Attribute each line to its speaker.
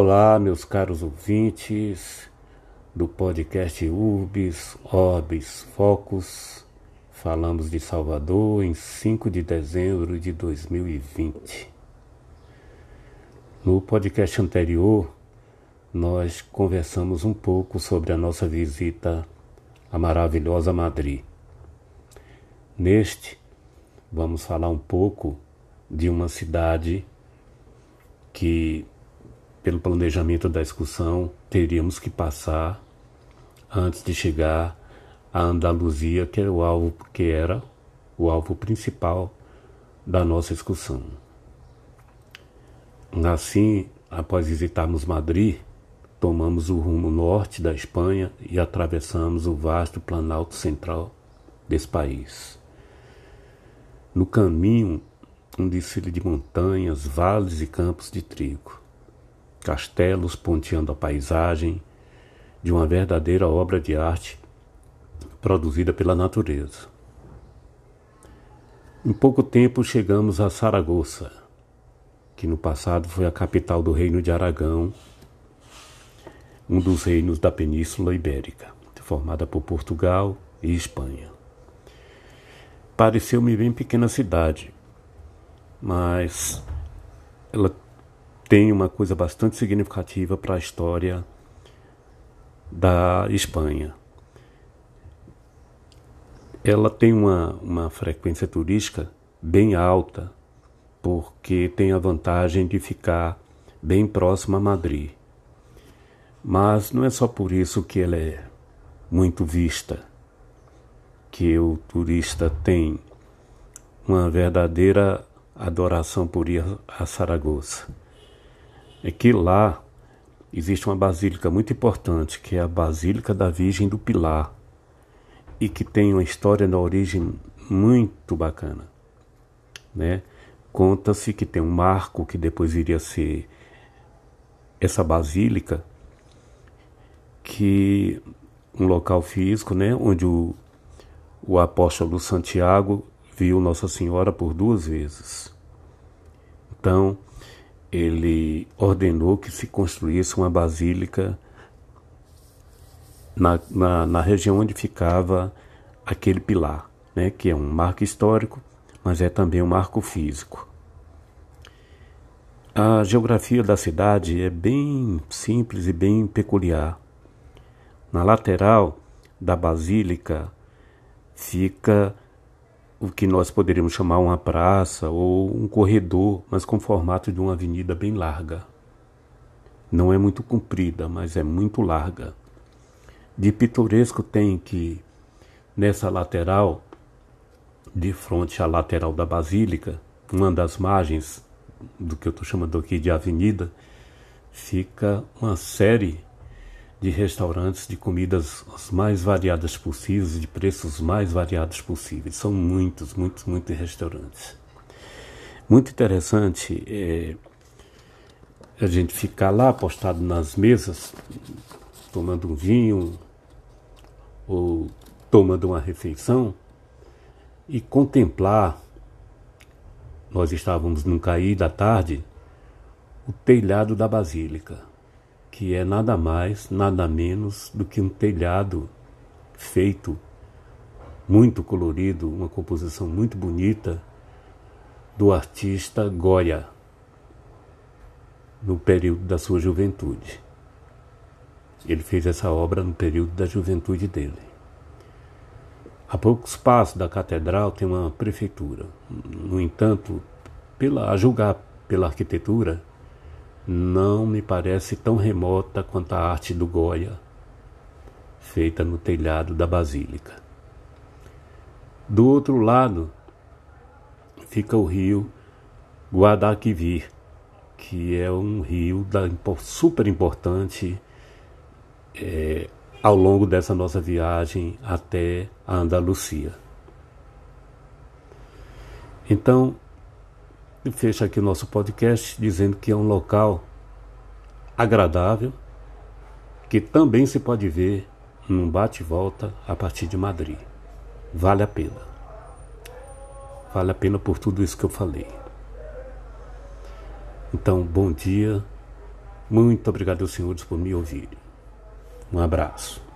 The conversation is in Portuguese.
Speaker 1: Olá, meus caros ouvintes do podcast Urbis, Orbis, Focus. Falamos de Salvador em 5 de dezembro de 2020. No podcast anterior, nós conversamos um pouco sobre a nossa visita à maravilhosa Madrid. Neste, vamos falar um pouco de uma cidade que pelo planejamento da excursão, teríamos que passar antes de chegar à Andaluzia, que era o alvo, que era o alvo principal da nossa excursão. Assim, após visitarmos Madrid, tomamos o rumo norte da Espanha e atravessamos o vasto planalto central desse país. No caminho, um desfile de montanhas, vales e campos de trigo castelos ponteando a paisagem de uma verdadeira obra de arte produzida pela natureza. Em pouco tempo chegamos a Saragoça, que no passado foi a capital do Reino de Aragão, um dos reinos da Península Ibérica, formada por Portugal e Espanha. Pareceu-me bem pequena cidade, mas ela tem uma coisa bastante significativa para a história da Espanha. Ela tem uma, uma frequência turística bem alta, porque tem a vantagem de ficar bem próxima a Madrid. Mas não é só por isso que ela é muito vista, que o turista tem uma verdadeira adoração por ir a Saragoça é que lá existe uma basílica muito importante, que é a Basílica da Virgem do Pilar, e que tem uma história na origem muito bacana. Né? Conta-se que tem um marco que depois iria ser essa basílica, que um local físico, né, onde o, o apóstolo Santiago viu Nossa Senhora por duas vezes. Então, ele ordenou que se construísse uma basílica na, na, na, região onde ficava aquele pilar, né, que é um marco histórico, mas é também um marco físico. A geografia da cidade é bem simples e bem peculiar. Na lateral da basílica fica o que nós poderíamos chamar uma praça ou um corredor, mas com formato de uma avenida bem larga. Não é muito comprida, mas é muito larga. De pitoresco tem que nessa lateral, de frente à lateral da basílica, uma das margens do que eu estou chamando aqui de avenida, fica uma série de restaurantes de comidas as mais variadas possíveis, de preços mais variados possíveis. São muitos, muitos, muitos restaurantes. Muito interessante é a gente ficar lá postado nas mesas, tomando um vinho ou tomando uma refeição e contemplar. Nós estávamos no cair da tarde, o telhado da basílica que é nada mais, nada menos do que um telhado feito muito colorido, uma composição muito bonita do artista Goya no período da sua juventude. Ele fez essa obra no período da juventude dele. A poucos passos da catedral tem uma prefeitura. No entanto, pela, a julgar pela arquitetura, não me parece tão remota quanto a arte do Goya, feita no telhado da basílica. Do outro lado fica o rio Guadalquivir, que é um rio da, super importante é, ao longo dessa nossa viagem até a Andalucia. Então, e fecha aqui o nosso podcast dizendo que é um local agradável, que também se pode ver num bate-volta a partir de Madrid. Vale a pena. Vale a pena por tudo isso que eu falei. Então, bom dia Muito obrigado, senhores, por me ouvirem. Um abraço.